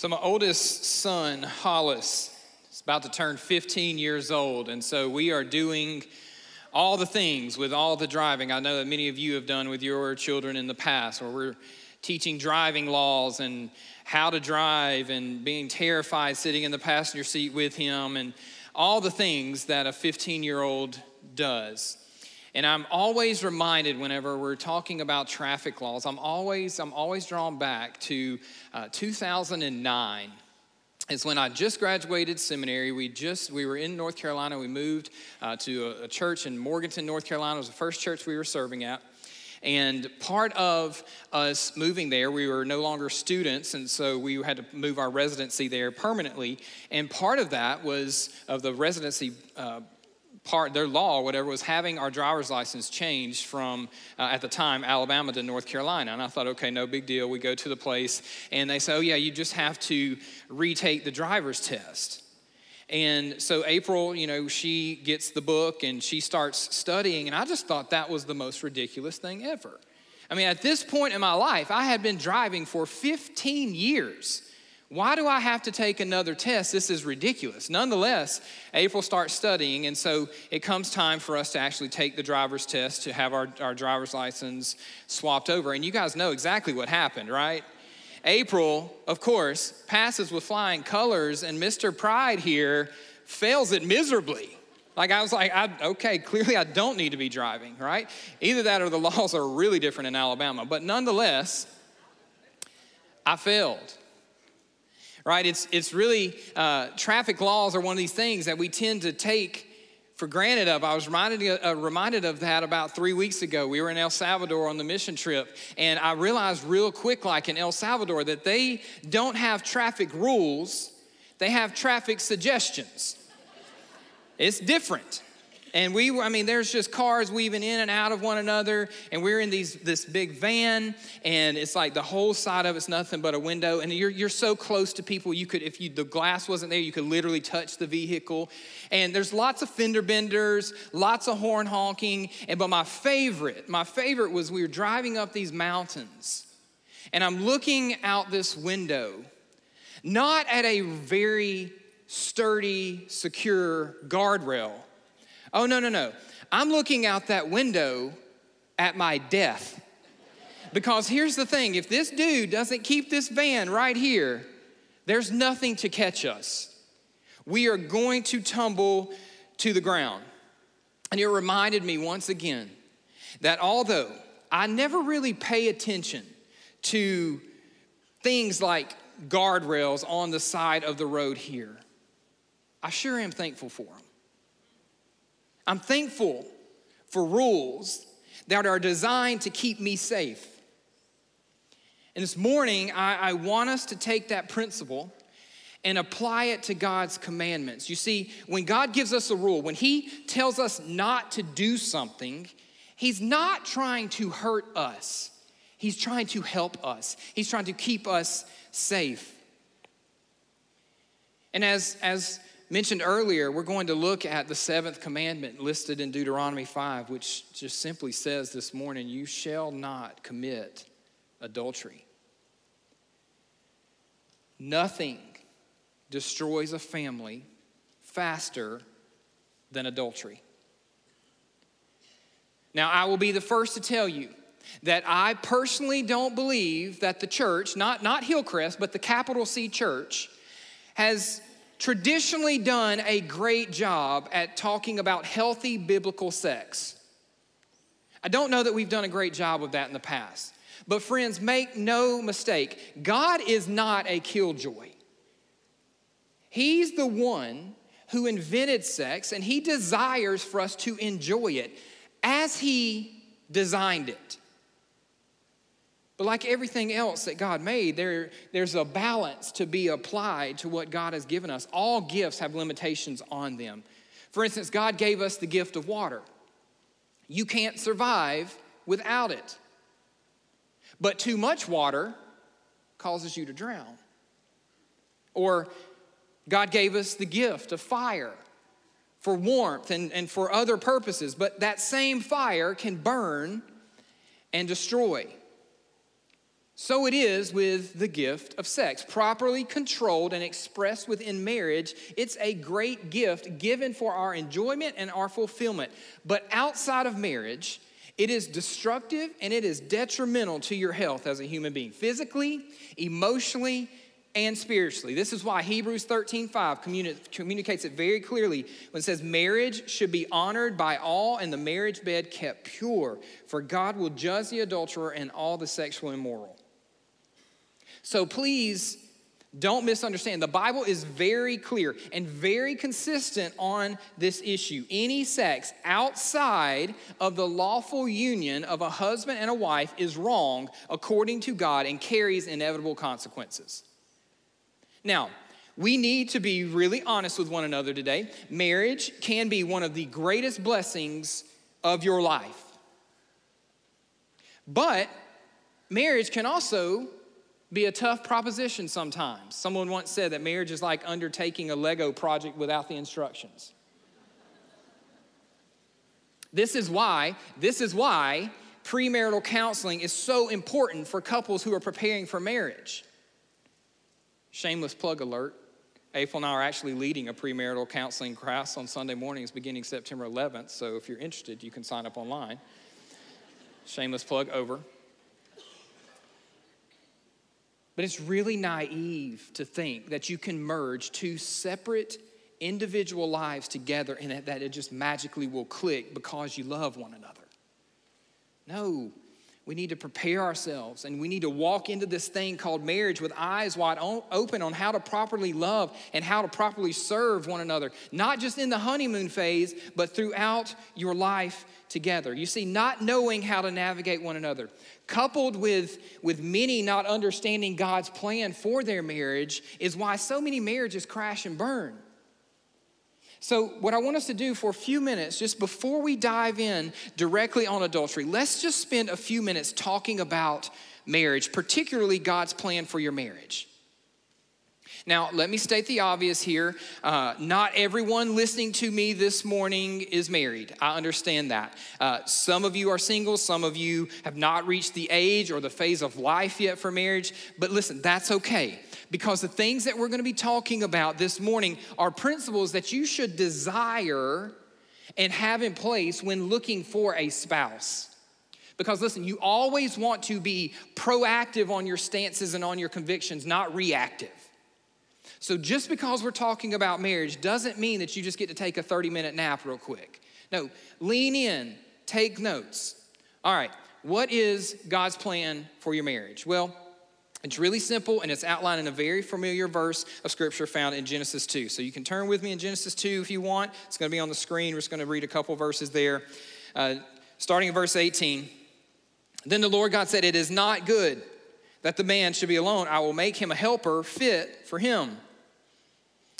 So, my oldest son, Hollis, is about to turn 15 years old. And so, we are doing all the things with all the driving. I know that many of you have done with your children in the past, where we're teaching driving laws and how to drive and being terrified sitting in the passenger seat with him and all the things that a 15 year old does. And I'm always reminded whenever we're talking about traffic laws, I'm always, I'm always drawn back to uh, 2009 is when I just graduated seminary. We just we were in North Carolina. We moved uh, to a, a, church in Morganton, North Carolina. It was the first church we were serving at. And part of us moving there, we were no longer students, and so we had to move our residency there permanently. And part of that was of the residency. Uh, part, their law, whatever, was having our driver's license changed from, uh, at the time, Alabama to North Carolina. And I thought, okay, no big deal. We go to the place, and they say, oh, yeah, you just have to retake the driver's test. And so April, you know, she gets the book and she starts studying, and I just thought that was the most ridiculous thing ever. I mean, at this point in my life, I had been driving for 15 years. Why do I have to take another test? This is ridiculous. Nonetheless, April starts studying, and so it comes time for us to actually take the driver's test to have our, our driver's license swapped over. And you guys know exactly what happened, right? April, of course, passes with flying colors, and Mr. Pride here fails it miserably. Like I was like, I, okay, clearly I don't need to be driving, right? Either that or the laws are really different in Alabama. But nonetheless, I failed right? It's, it's really, uh, traffic laws are one of these things that we tend to take for granted of. I was reminded, uh, reminded of that about three weeks ago. We were in El Salvador on the mission trip, and I realized real quick, like in El Salvador, that they don't have traffic rules, they have traffic suggestions. It's different. And we, I mean, there's just cars weaving in and out of one another, and we're in these this big van, and it's like the whole side of it's nothing but a window, and you're you're so close to people you could, if you the glass wasn't there, you could literally touch the vehicle. And there's lots of fender benders, lots of horn honking, and but my favorite, my favorite was we were driving up these mountains, and I'm looking out this window, not at a very sturdy, secure guardrail Oh, no, no, no. I'm looking out that window at my death. Because here's the thing if this dude doesn't keep this van right here, there's nothing to catch us. We are going to tumble to the ground. And it reminded me once again that although I never really pay attention to things like guardrails on the side of the road here, I sure am thankful for them. I'm thankful for rules that are designed to keep me safe. And this morning, I, I, want us to take that principle and apply it to God's commandments. You see, when God gives us a rule, when He tells us not to do something, He's not trying to hurt us, He's trying to help us, He's trying to keep us safe. And as, as mentioned earlier, we're going to look at the seventh commandment listed in Deuteronomy 5, which just simply says this morning, You shall not commit adultery. Nothing destroys a family faster than adultery. Now, I will be the first to tell you that I personally don't believe that the church, not, not Hillcrest, but the capital C church, has traditionally done a great job at talking about healthy biblical sex. I don't know that we've done a great job of that in the past. But, friends, make no mistake, God is not a killjoy. He's the one who invented sex, and He desires for us to enjoy it as He designed it. But like everything else that God made, there, there's a balance to be applied to what God has given us. All gifts have limitations on them. For instance, God gave us the gift of water. You can't survive without it. But too much water causes you to drown. Or God gave us the gift of fire for warmth and, and for other purposes, but that same fire can burn and destroy. So it is with the gift of sex. Properly controlled and expressed within marriage, it's a great gift given for our enjoyment and our fulfillment. But outside of marriage, it is destructive and it is detrimental to your health as a human being, physically, emotionally, and spiritually. This is why Hebrews 13 5 communi- communicates it very clearly when it says, Marriage should be honored by all and the marriage bed kept pure, for God will judge the adulterer and all the sexual immoral. So please don't misunderstand. The Bible is very clear and very consistent on this issue. Any sex outside of the lawful union of a husband and a wife is wrong according to God and carries inevitable consequences. Now, we need to be really honest with one another today. Marriage can be one of the greatest blessings of your life. But marriage can also be a tough proposition sometimes. Someone once said that marriage is like undertaking a Lego project without the instructions. This is why, this is why premarital counseling is so important for couples who are preparing for marriage. Shameless plug alert. April and I are actually leading a premarital counseling class on Sunday mornings beginning September 11th. So if you're interested, you can sign up online. Shameless plug over. But it's really naive to think that you can merge two separate individual lives together and that it just magically will click because you love one another. No, we need to prepare ourselves and we need to walk into this thing called marriage with eyes wide open on how to properly love and how to properly serve one another, not just in the honeymoon phase, but throughout your life together. You see, not knowing how to navigate one another, coupled with, with many not understanding God's plan for their marriage, is why so many marriages crash and burn. So, what I want us to do for a few minutes, just before we dive in directly on adultery, let's just spend a few minutes talking about marriage, particularly God's plan for your marriage. Now, let me state the obvious here. Uh, not everyone listening to me this morning is married. I understand that. Uh, some of you are single, some of you have not reached the age or the phase of life yet for marriage. But listen, that's okay because the things that we're going to be talking about this morning are principles that you should desire and have in place when looking for a spouse. Because listen, you always want to be proactive on your stances and on your convictions, not reactive. So just because we're talking about marriage doesn't mean that you just get to take a 30 minute nap real quick. No, lean in, take notes. All right, what is God's plan for your marriage? Well, it's really simple and it's outlined in a very familiar verse of scripture found in Genesis 2. So you can turn with me in Genesis 2 if you want. It's going to be on the screen. We're just going to read a couple verses there. Uh, starting in verse 18. Then the Lord God said, It is not good that the man should be alone. I will make him a helper fit for him.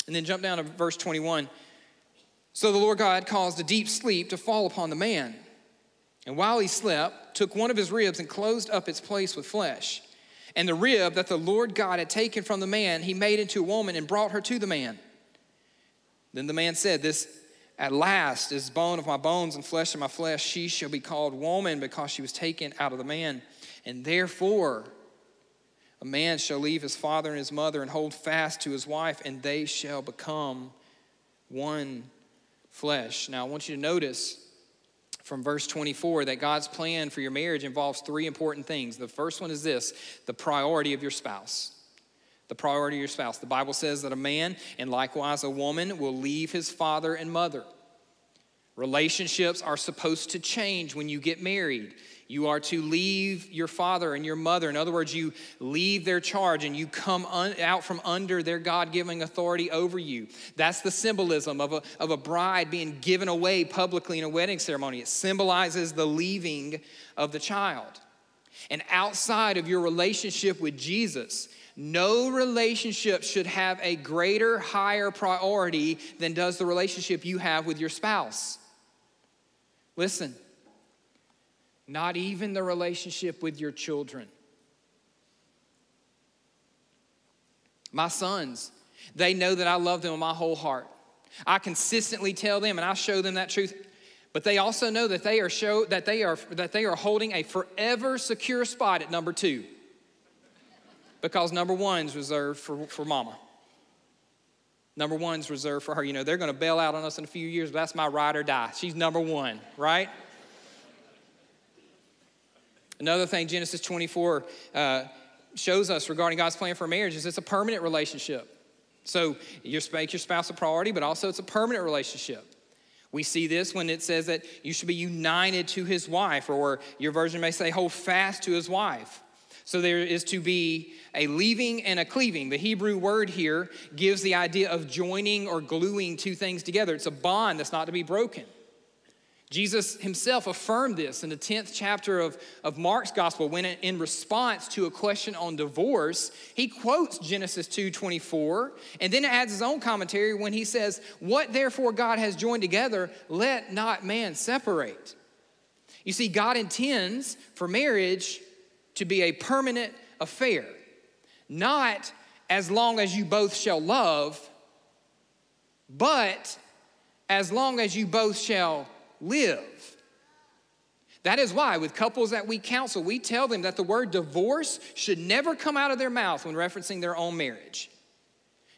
And then jump down to verse 21. So the Lord God caused a deep sleep to fall upon the man. And while he slept, took one of his ribs and closed up its place with flesh. And the rib that the Lord God had taken from the man, he made into a woman and brought her to the man. Then the man said, This at last is bone of my bones and flesh of my flesh. She shall be called woman because she was taken out of the man. And therefore, a man shall leave his father and his mother and hold fast to his wife, and they shall become one flesh. Now, I want you to notice from verse 24 that God's plan for your marriage involves three important things. The first one is this the priority of your spouse. The priority of your spouse. The Bible says that a man and likewise a woman will leave his father and mother. Relationships are supposed to change when you get married. You are to leave your father and your mother. In other words, you leave their charge and you come un- out from under their God giving authority over you. That's the symbolism of a, of a bride being given away publicly in a wedding ceremony. It symbolizes the leaving of the child. And outside of your relationship with Jesus, no relationship should have a greater, higher priority than does the relationship you have with your spouse. Listen, not even the relationship with your children. My sons, they know that I love them with my whole heart. I consistently tell them and I show them that truth. But they also know that they are show that they are that they are holding a forever secure spot at number 2. because number one's reserved for, for mama. Number one's reserved for her. You know, they're to bail out on us in a few years, but that's my ride or die. She's number one, right? Another thing Genesis 24 uh, shows us regarding God's plan for marriage is it's a permanent relationship. So you make your spouse a priority, but also it's a permanent relationship. We see this when it says that you should be united to his wife, or your version may say, hold fast to his wife. So there is to be a leaving and a cleaving. The Hebrew word here gives the idea of joining or gluing two things together. It's a bond that's not to be broken. Jesus himself affirmed this in the 10th chapter of, of Mark's gospel when in response to a question on divorce, he quotes Genesis 2:24 and then adds his own commentary when he says, "What therefore God has joined together, let not man separate." You see, God intends for marriage to be a permanent affair, not as long as you both shall love, but as long as you both shall live. That is why, with couples that we counsel, we tell them that the word divorce should never come out of their mouth when referencing their own marriage.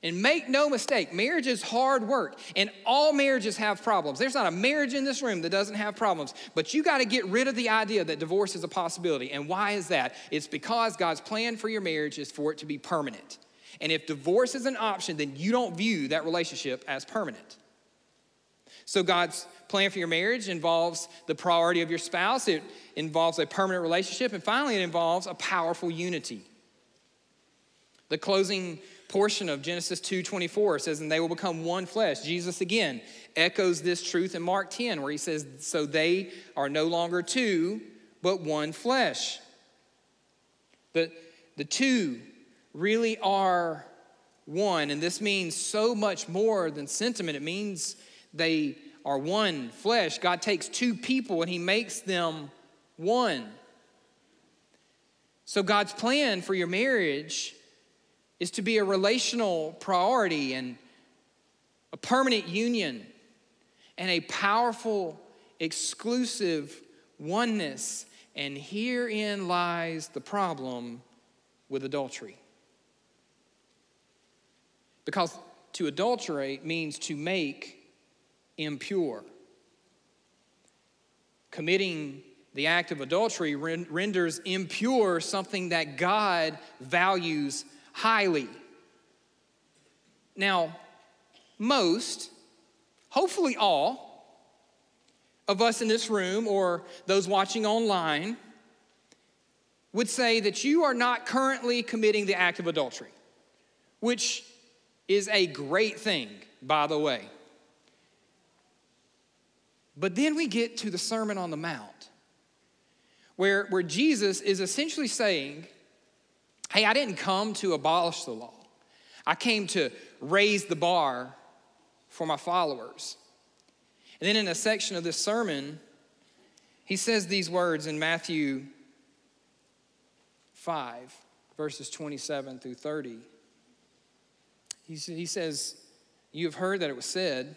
And make no mistake, marriage is hard work, and all marriages have problems. There's not a marriage in this room that doesn't have problems, but you got to get rid of the idea that divorce is a possibility. And why is that? It's because God's plan for your marriage is for it to be permanent. And if divorce is an option, then you don't view that relationship as permanent. So God's plan for your marriage involves the priority of your spouse, it involves a permanent relationship, and finally, it involves a powerful unity. The closing portion of Genesis 2:24 says, "And they will become one flesh." Jesus again echoes this truth in Mark 10, where he says, "So they are no longer two, but one flesh." The, the two really are one, and this means so much more than sentiment. It means they are one flesh. God takes two people and he makes them one. So, God's plan for your marriage is to be a relational priority and a permanent union and a powerful, exclusive oneness. And herein lies the problem with adultery. Because to adulterate means to make impure. Committing the act of adultery renders impure something that God values highly. Now, most, hopefully all, of us in this room or those watching online would say that you are not currently committing the act of adultery, which is a great thing, by the way. But then we get to the Sermon on the Mount, where, where Jesus is essentially saying, Hey, I didn't come to abolish the law, I came to raise the bar for my followers. And then in a section of this sermon, he says these words in Matthew 5, verses 27 through 30. He, he says, You have heard that it was said,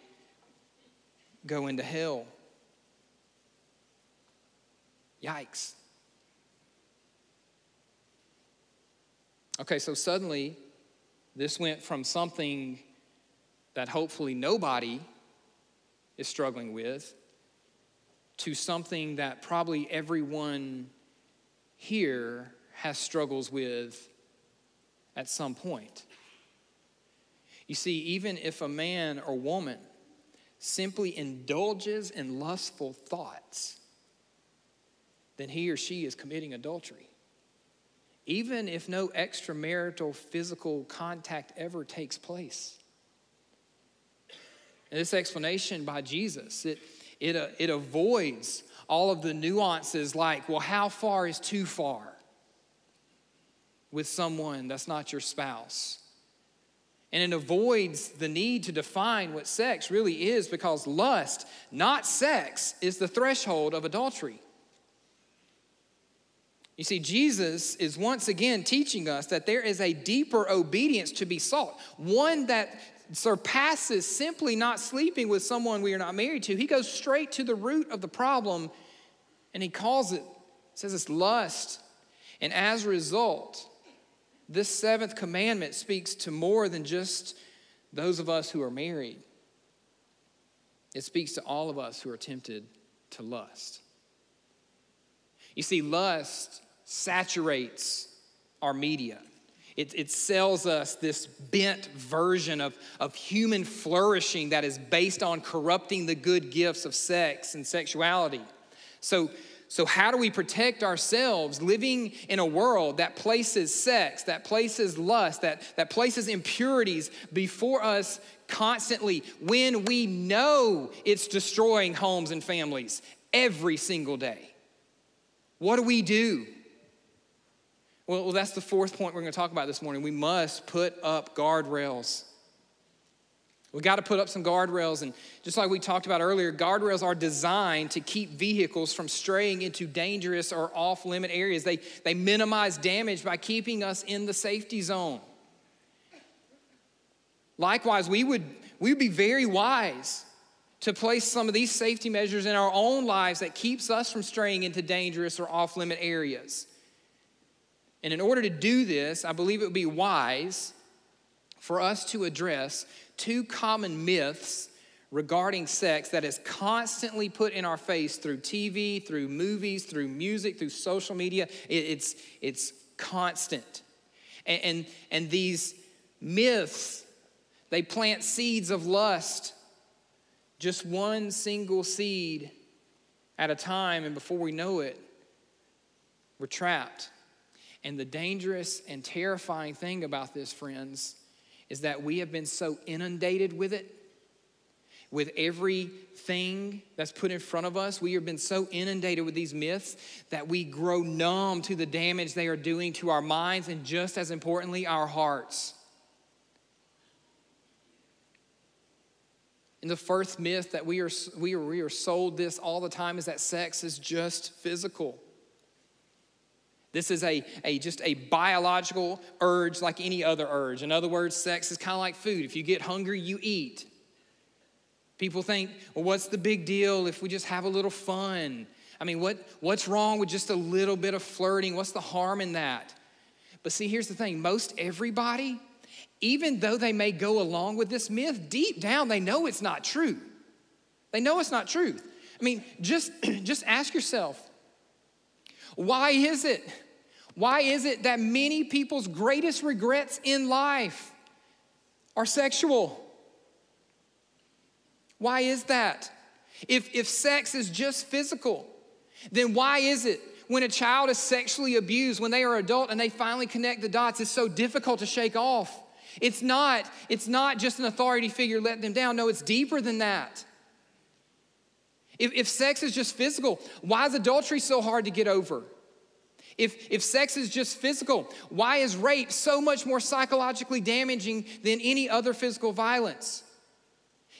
go into hell. Yikes. Okay, so suddenly this went from something that hopefully nobody is struggling with to something that probably everyone here has struggles with at some point. You see, even if a man or woman simply indulges in lustful thoughts, then he or she is committing adultery. Even if no extramarital physical contact ever takes place. And this explanation by Jesus, it, it, uh, it avoids all of the nuances like, well, how far is too far? with someone that's not your spouse. And it avoids the need to define what sex really is because lust, not sex, is the threshold of adultery. You see, Jesus is once again teaching us that there is a deeper obedience to be sought, one that surpasses simply not sleeping with someone we are not married to. He goes straight to the root of the problem and he calls it, says it's lust. And as a result, this seventh commandment speaks to more than just those of us who are married. It speaks to all of us who are tempted to lust. You see, lust saturates our media. It, it, sells us this bent version of, of human flourishing that is based on corrupting the good gifts of sex and sexuality. So, so, how do we protect ourselves living in a world that places sex, that places lust, that, that places impurities before us constantly when we know it's destroying homes and families every single day? What do we do? Well, that's the fourth point we're going to talk about this morning. We must put up guardrails. We got to put up some guardrails. And just like we talked about earlier, guardrails are designed to keep vehicles from straying into dangerous or off limit areas. They, they minimize damage by keeping us in the safety zone. Likewise, we would, we would be very wise to place some of these safety measures in our own lives that keeps us from straying into dangerous or off limit areas. And in order to do this, I believe it would be wise for us to address two common myths regarding sex that is constantly put in our face through TV, through movies, through music, through social media. It's, it's constant. And, and, and these myths, they plant seeds of lust, just one single seed at a time, and before we know it, we're trapped. And the dangerous and terrifying thing about this, friends, is that we have been so inundated with it, with everything that's put in front of us. We have been so inundated with these myths that we grow numb to the damage they are doing to our minds and, just as importantly, our hearts. And the first myth that we are, we, are, we are sold this all the time is that sex is just physical. This is a, a just a biological urge like any other urge. In other words, sex is kind of like food. If you get hungry, you eat. People think, well, what's the big deal if we just have a little fun? I mean, what, what's wrong with just a little bit of flirting? What's the harm in that? But see, here's the thing most everybody, even though they may go along with this myth, deep down they know it's not true. They know it's not truth. I mean, just, just ask yourself why is it? Why is it that many people's greatest regrets in life are sexual? Why is that? If, if sex is just physical, then why is it when a child is sexually abused, when they are adult and they finally connect the dots, it's so difficult to shake off? It's not, it's not just an authority figure letting them down. No, it's deeper than that. If, if sex is just physical, why is adultery so hard to get over? If, if sex is just physical, why is rape so much more psychologically damaging than any other physical violence?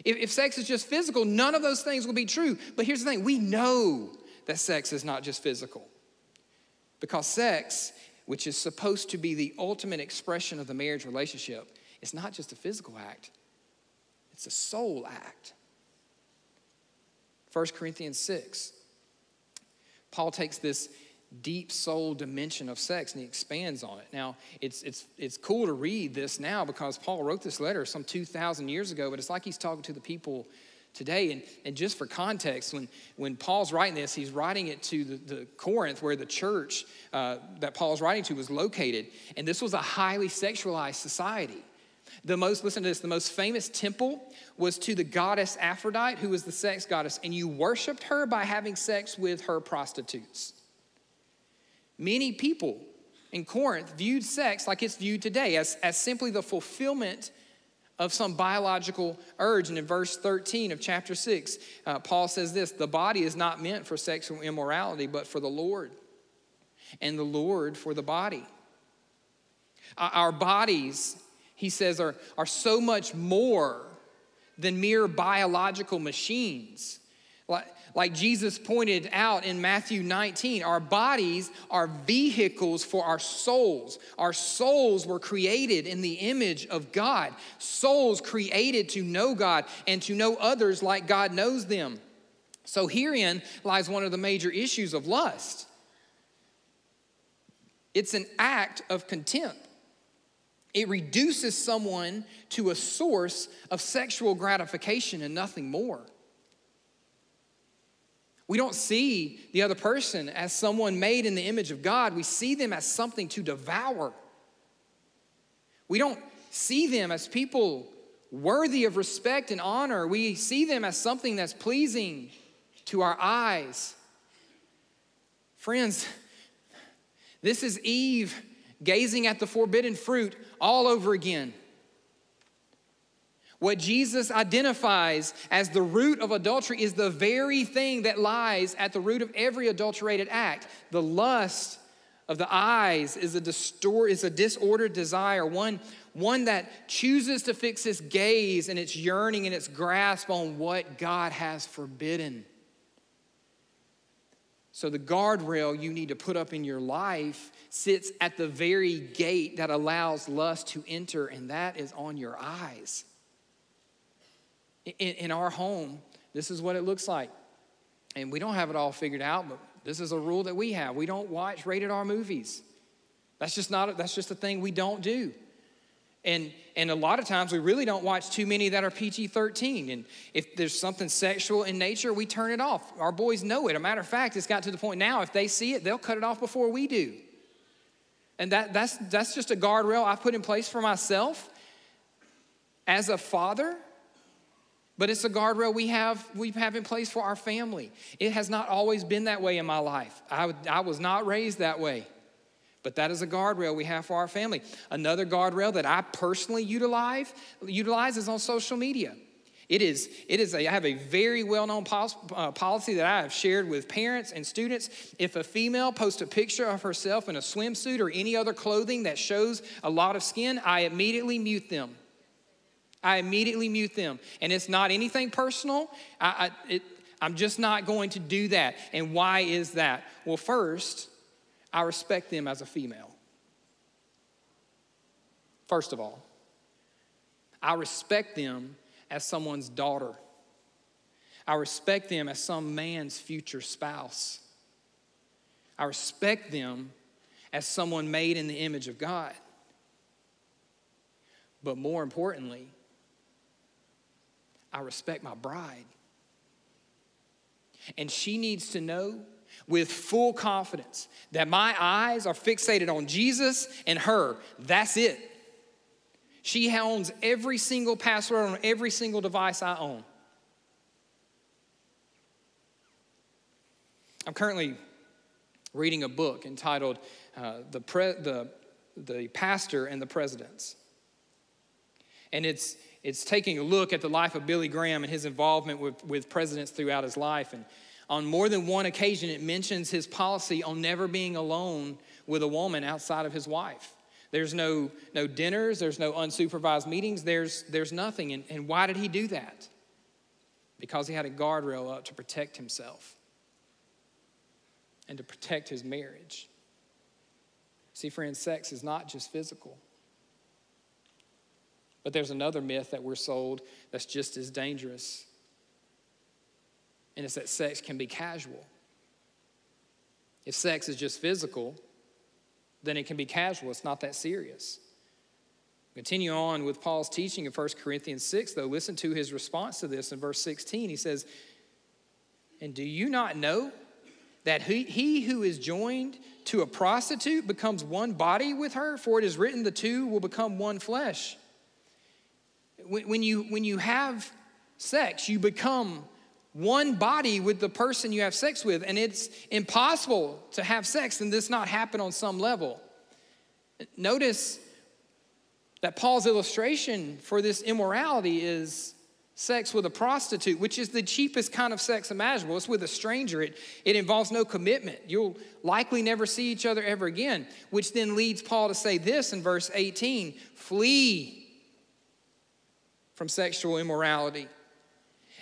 If, if sex is just physical, none of those things will be true. But here's the thing we know that sex is not just physical. Because sex, which is supposed to be the ultimate expression of the marriage relationship, is not just a physical act, it's a soul act. 1 Corinthians 6. Paul takes this deep soul dimension of sex and he expands on it. Now, it's, it's, it's cool to read this now because Paul wrote this letter some 2,000 years ago, but it's like he's talking to the people today. And, and just for context, when, when Paul's writing this, he's writing it to the, the Corinth, where the church uh, that Paul's writing to was located. And this was a highly sexualized society. The most, listen to this, the most famous temple was to the goddess Aphrodite, who was the sex goddess, and you worshiped her by having sex with her prostitutes. Many people in Corinth viewed sex like it's viewed today, as, as simply the fulfillment of some biological urge. And in verse 13 of chapter 6, uh, Paul says this the body is not meant for sexual immorality, but for the Lord, and the Lord for the body. Our bodies, he says, are, are so much more than mere biological machines. Like, like Jesus pointed out in Matthew 19, our bodies are vehicles for our souls. Our souls were created in the image of God, souls created to know God and to know others like God knows them. So herein lies one of the major issues of lust. It's an act of contempt. It reduces someone to a source of sexual gratification and nothing more. We don't see the other person as someone made in the image of God. We see them as something to devour. We don't see them as people worthy of respect and honor. We see them as something that's pleasing to our eyes. Friends, this is Eve gazing at the forbidden fruit all over again. What Jesus identifies as the root of adultery is the very thing that lies at the root of every adulterated act. The lust of the eyes is a, distor- is a disordered desire, one, one that chooses to fix its gaze and its yearning and its grasp on what God has forbidden. So, the guardrail you need to put up in your life sits at the very gate that allows lust to enter, and that is on your eyes. In, in our home, this is what it looks like. And we don't have it all figured out, but this is a rule that we have. We don't watch rated R movies. That's just not, that's just a thing we don't do. And, and a lot of times we really don't watch too many that are PG 13. And if there's something sexual in nature, we turn it off. Our boys know it. A matter of fact, it's got to the point now, if they see it, they'll cut it off before we do. And that, that's, that's just a guardrail I've put in place for myself as a father. But it's a guardrail we have, we have in place for our family. It has not always been that way in my life. I, I was not raised that way. But that is a guardrail we have for our family. Another guardrail that I personally utilize, utilize is on social media. It is, it is a, I have a very well known pol- uh, policy that I have shared with parents and students. If a female posts a picture of herself in a swimsuit or any other clothing that shows a lot of skin, I immediately mute them. I immediately mute them. And it's not anything personal. I, I, it, I'm just not going to do that. And why is that? Well, first, I respect them as a female. First of all, I respect them as someone's daughter. I respect them as some man's future spouse. I respect them as someone made in the image of God. But more importantly, I respect my bride. And she needs to know with full confidence that my eyes are fixated on Jesus and her. That's it. She owns every single password on every single device I own. I'm currently reading a book entitled uh, the, Pre- the, the Pastor and the Presidents. And it's, it's taking a look at the life of Billy Graham and his involvement with, with presidents throughout his life. And on more than one occasion, it mentions his policy on never being alone with a woman outside of his wife. There's no, no dinners, there's no unsupervised meetings, there's, there's nothing. And, and why did he do that? Because he had a guardrail up to protect himself and to protect his marriage. See, friends, sex is not just physical. But there's another myth that we're sold that's just as dangerous and it's that sex can be casual. If sex is just physical, then it can be casual. It's not that serious. Continue on with Paul's teaching in 1 Corinthians 6, though. Listen to his response to this in verse 16. He says, And do you not know that he, he who is joined to a prostitute becomes one body with her? For it is written, the two will become one flesh. When, when you, when you have sex, you become one body with the person you have sex with, and it's impossible to have sex and this not happen on some level. Notice that Paul's illustration for this immorality is sex with a prostitute, which is the cheapest kind of sex imaginable. It's with a stranger. It, it involves no commitment. You'll likely never see each other ever again, which then leads Paul to say this in verse 18 flee from sexual immorality.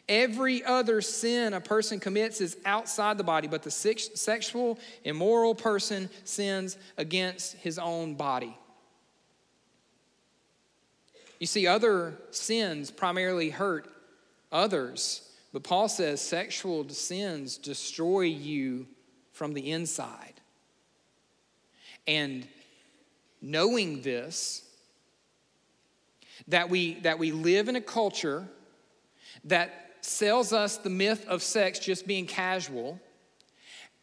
Every other sin a person commits is outside the body, but the sexual, immoral person sins against his own body. You see, other sins primarily hurt others, but Paul says sexual sins destroy you from the inside. And knowing this, that we, that we live in a culture that sells us the myth of sex just being casual,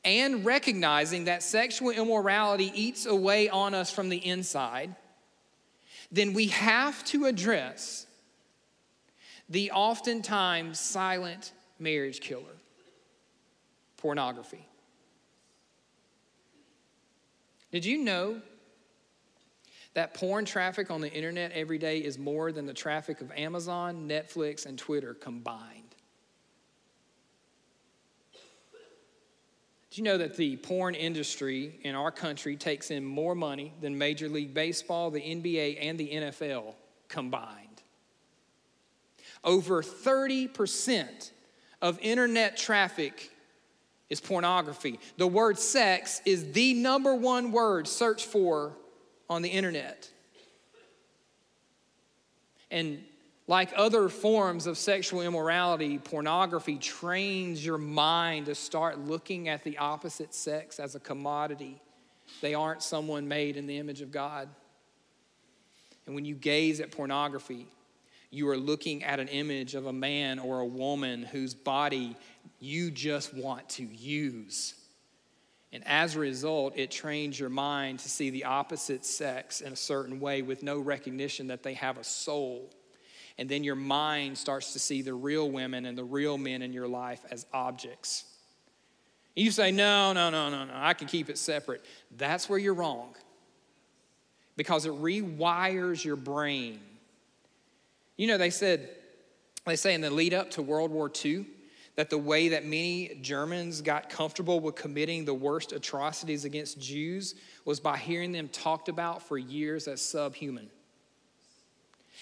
and recognizing that sexual immorality eats away on us from the inside then we have to address the oftentimes silent marriage killer pornography. Did you know that porn traffic on the internet every day is more than the traffic of Amazon, Netflix, and Twitter combined? Do you know that the porn industry in our country takes in more money than Major League Baseball, the NBA, and the NFL combined? Over 30% of internet traffic is pornography. The word sex is the number one word searched for on the internet. And like other forms of sexual immorality, pornography trains your mind to start looking at the opposite sex as a commodity. They aren't someone made in the image of God. And when you gaze at pornography, you are looking at an image of a man or a woman whose body you just want to use. And as a result, it trains your mind to see the opposite sex in a certain way with no recognition that they have a soul and then your mind starts to see the real women and the real men in your life as objects. You say, no, no, no, no, no, I can keep it separate. That's where you're wrong because it rewires your brain. You know, they said, they say in the lead up to World War II, that the way that many Germans got comfortable with committing the worst atrocities against Jews was by hearing them talked about for years as subhuman.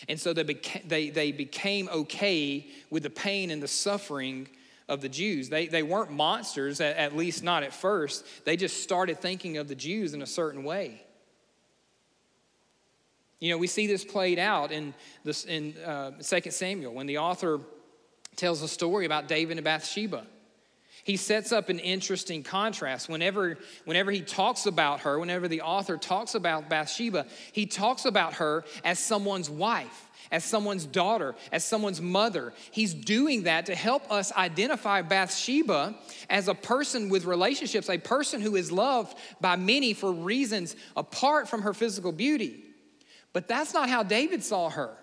And so they, beca- they, they became okay with the pain and the suffering of the Jews. They, they weren't monsters, at, at least not at first. They just started thinking of the Jews in a certain way. You know, we see this played out in, this, in uh, 2 Samuel when the author tells a story about David and Bathsheba he sets up an interesting contrast. Whenever, whenever he talks about her, whenever the author talks about Bathsheba, he talks about her as someone's wife, as someone's daughter, as someone's mother. He's doing that to help us identify Bathsheba as a person with relationships, a person who is loved by many for reasons apart from her physical beauty. But that's not how David saw her.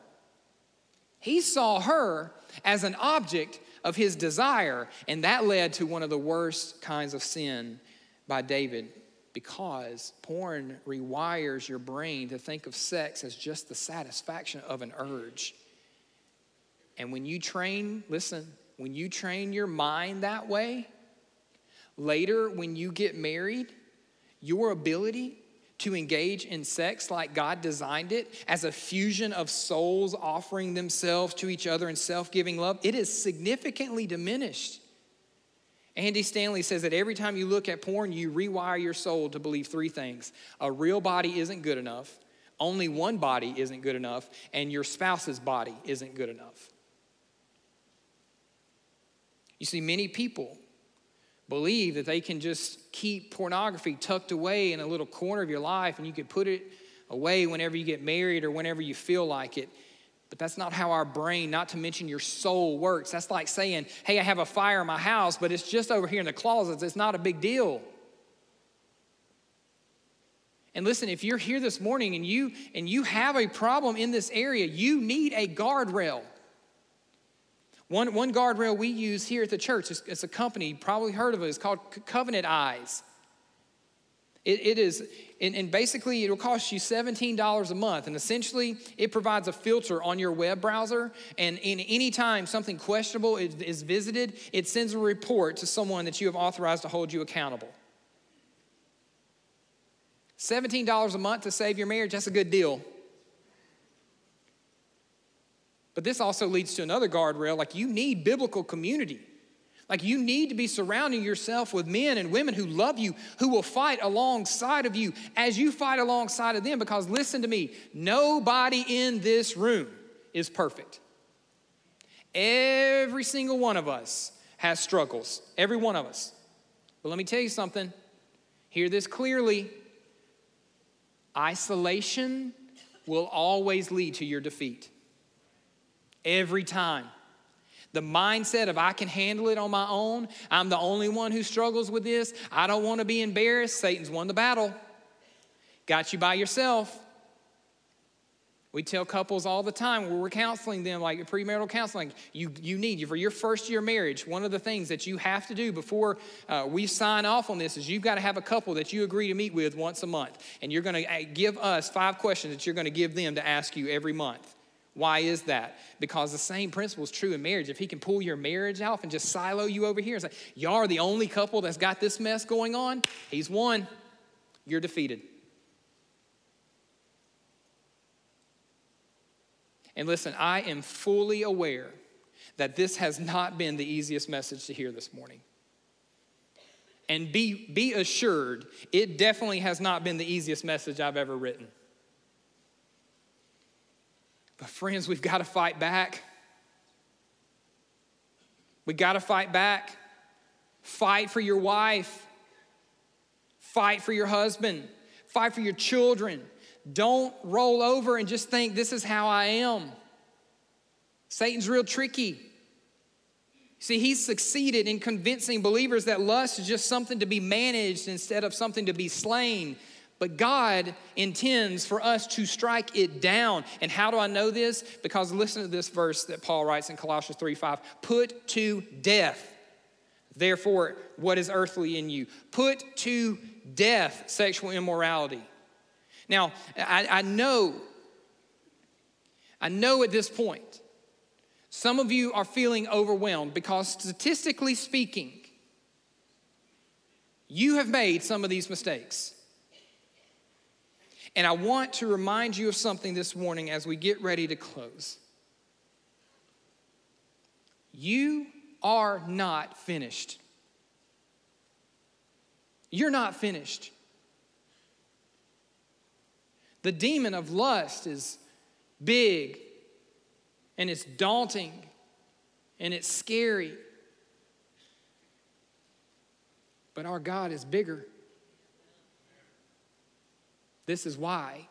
He saw her as an object of his desire. And that led to one of the worst kinds of sin by David because porn rewires your brain to think of sex as just the satisfaction of an urge. And when you train, listen, when you train your mind that way, later when you get married, your ability to engage in sex like God designed it as a fusion of souls offering themselves to each other in self giving love, it is significantly diminished. Andy Stanley says that every time you look at porn, you rewire your soul to believe three things a real body isn't good enough, only one body isn't good enough, and your spouse's body isn't good enough. You see, many people believe that they can just keep pornography tucked away in a little corner of your life and you can put it away whenever you get married or whenever you feel like it. But that's not how our brain, not to mention your soul, works. That's like saying, hey, I have a fire in my house, but it's just over here in the closets. It's not a big deal. And listen, if you're here this morning and you and you have a problem in this area, you need a guardrail. One, one guardrail we use here at the church, it's, it's a company, you probably heard of it, it's called Covenant Eyes. It, it is, And, and basically, it will cost you $17 a month. And essentially, it provides a filter on your web browser. And in any time something questionable is, is visited, it sends a report to someone that you have authorized to hold you accountable. $17 a month to save your marriage, that's a good deal. But this also leads to another guardrail like you need biblical community. Like you need to be surrounding yourself with men and women who love you, who will fight alongside of you as you fight alongside of them. Because listen to me, nobody in this room is perfect. Every single one of us has struggles, every one of us. But let me tell you something. Hear this clearly. Isolation will always lead to your defeat. Every time. The mindset of I can handle it on my own, I'm the only one who struggles with this, I don't want to be embarrassed, Satan's won the battle. Got you by yourself. We tell couples all the time when we're counseling them, like premarital counseling, you, you need, you for your first year marriage, one of the things that you have to do before uh, we sign off on this is you've got to have a couple that you agree to meet with once a month. And you're going to uh, give us five questions that you're going to give them to ask you every month. Why is that? Because the same principle is true in marriage. If he can pull your marriage off and just silo you over here and say, Y'all are the only couple that's got this mess going on, he's won. You're defeated. And listen, I am fully aware that this has not been the easiest message to hear this morning. And be, be assured, it definitely has not been the easiest message I've ever written. But, friends, we've got to fight back. We got to fight back. Fight for your wife. Fight for your husband. Fight for your children. Don't roll over and just think, this is how I am. Satan's real tricky. See, he's succeeded in convincing believers that lust is just something to be managed instead of something to be slain. But God intends for us to strike it down. And how do I know this? Because listen to this verse that Paul writes in Colossians 3 5. Put to death, therefore, what is earthly in you. Put to death sexual immorality. Now, I, I know, I know at this point, some of you are feeling overwhelmed because statistically speaking, you have made some of these mistakes. And I want to remind you of something this morning as we get ready to close. You are not finished. You're not finished. The demon of lust is big and it's daunting and it's scary. But our God is bigger. This is why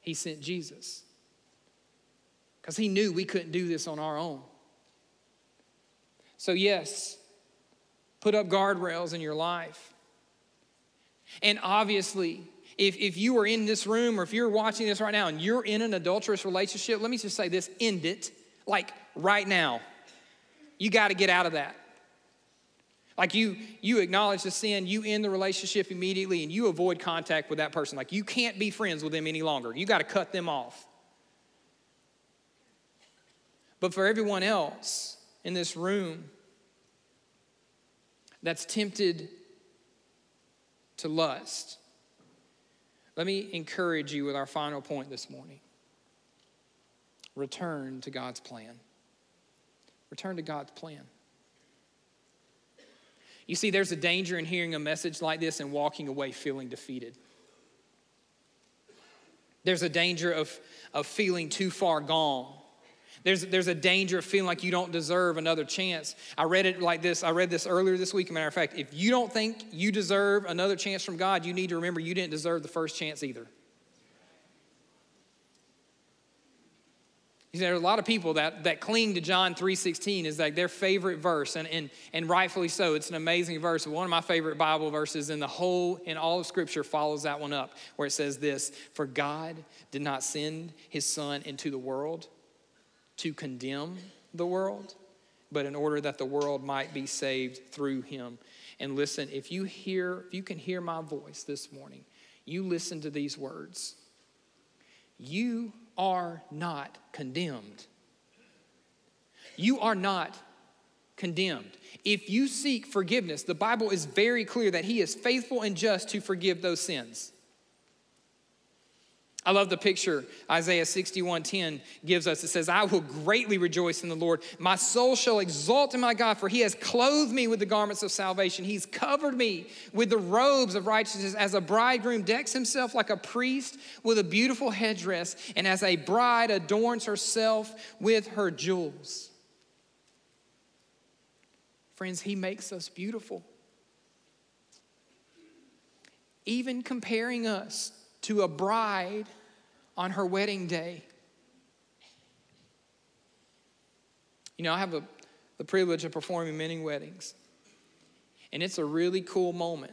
he sent Jesus. Because he knew we couldn't do this on our own. So, yes, put up guardrails in your life. And obviously, if, if you are in this room or if you're watching this right now and you're in an adulterous relationship, let me just say this end it like right now. You got to get out of that. Like you, you acknowledge the sin, you end the relationship immediately, and you avoid contact with that person. Like you can't be friends with them any longer. You got to cut them off. But for everyone else in this room that's tempted to lust, let me encourage you with our final point this morning. Return to God's plan. Return to God's plan. You see, there's a danger in hearing a message like this and walking away feeling defeated. There's a danger of, of feeling too far gone. There's, there's a danger of feeling like you don't deserve another chance. I read it like this. I read this earlier this week. As a matter of fact, if you don't think you deserve another chance from God, you need to remember you didn't deserve the first chance either. You see, there are a lot of people that, that cling to John 3.16 is like their favorite verse, and, and, and rightfully so. It's an amazing verse. One of my favorite Bible verses in the whole, in all of Scripture follows that one up, where it says this, For God did not send his Son into the world to condemn the world, but in order that the world might be saved through him. And listen, if you hear, if you can hear my voice this morning, you listen to these words. You are not condemned. You are not condemned. If you seek forgiveness, the Bible is very clear that He is faithful and just to forgive those sins. I love the picture Isaiah 61:10 gives us. It says, "I will greatly rejoice in the Lord. My soul shall exult in my God, for he has clothed me with the garments of salvation. He's covered me with the robes of righteousness as a bridegroom decks himself like a priest with a beautiful headdress, and as a bride adorns herself with her jewels." Friends, he makes us beautiful. Even comparing us to a bride on her wedding day. You know, I have a, the privilege of performing many weddings, and it's a really cool moment.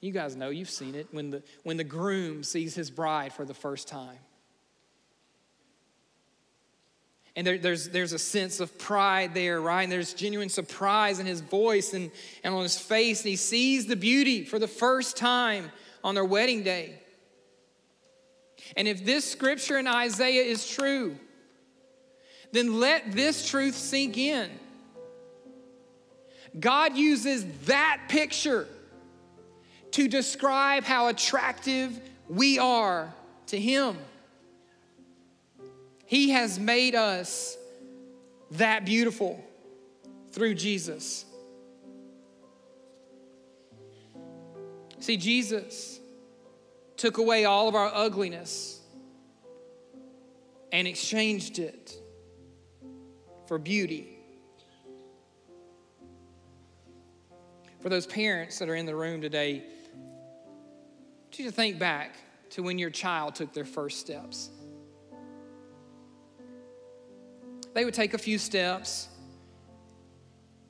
You guys know, you've seen it, when the, when the groom sees his bride for the first time. And there, there's, there's a sense of pride there, right? And there's genuine surprise in his voice and, and on his face. And he sees the beauty for the first time on their wedding day. And if this scripture in Isaiah is true, then let this truth sink in. God uses that picture to describe how attractive we are to Him. He has made us that beautiful through Jesus. See, Jesus took away all of our ugliness and exchanged it for beauty. For those parents that are in the room today, I want you to think back to when your child took their first steps. They would take a few steps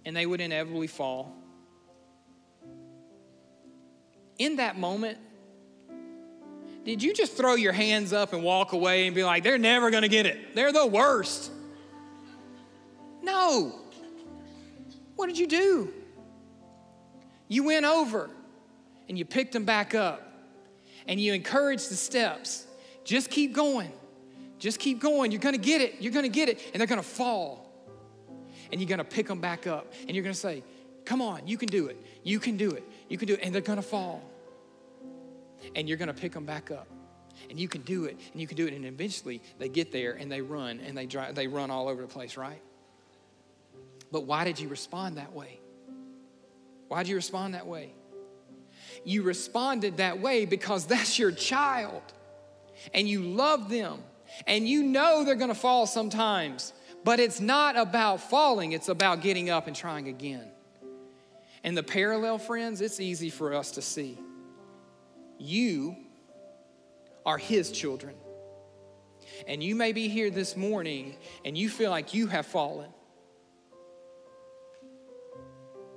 and they would inevitably fall. In that moment, did you just throw your hands up and walk away and be like, they're never gonna get it? They're the worst. No. What did you do? You went over and you picked them back up and you encouraged the steps. Just keep going. Just keep going. You're gonna get it. You're gonna get it. And they're gonna fall. And you're gonna pick them back up and you're gonna say, Come on, you can do it. You can do it. You can do it. And they're gonna fall and you're going to pick them back up. And you can do it, and you can do it, and eventually they get there and they run and they drive, they run all over the place, right? But why did you respond that way? Why did you respond that way? You responded that way because that's your child, and you love them, and you know they're going to fall sometimes. But it's not about falling, it's about getting up and trying again. And the parallel, friends, it's easy for us to see. You are His children. And you may be here this morning and you feel like you have fallen.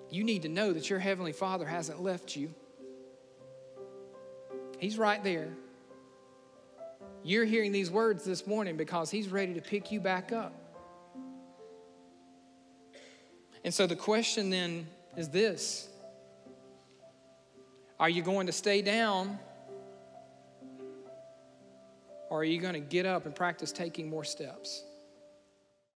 You need to know that your Heavenly Father hasn't left you, He's right there. You're hearing these words this morning because He's ready to pick you back up. And so the question then is this are you going to stay down? Or are you going to get up and practice taking more steps?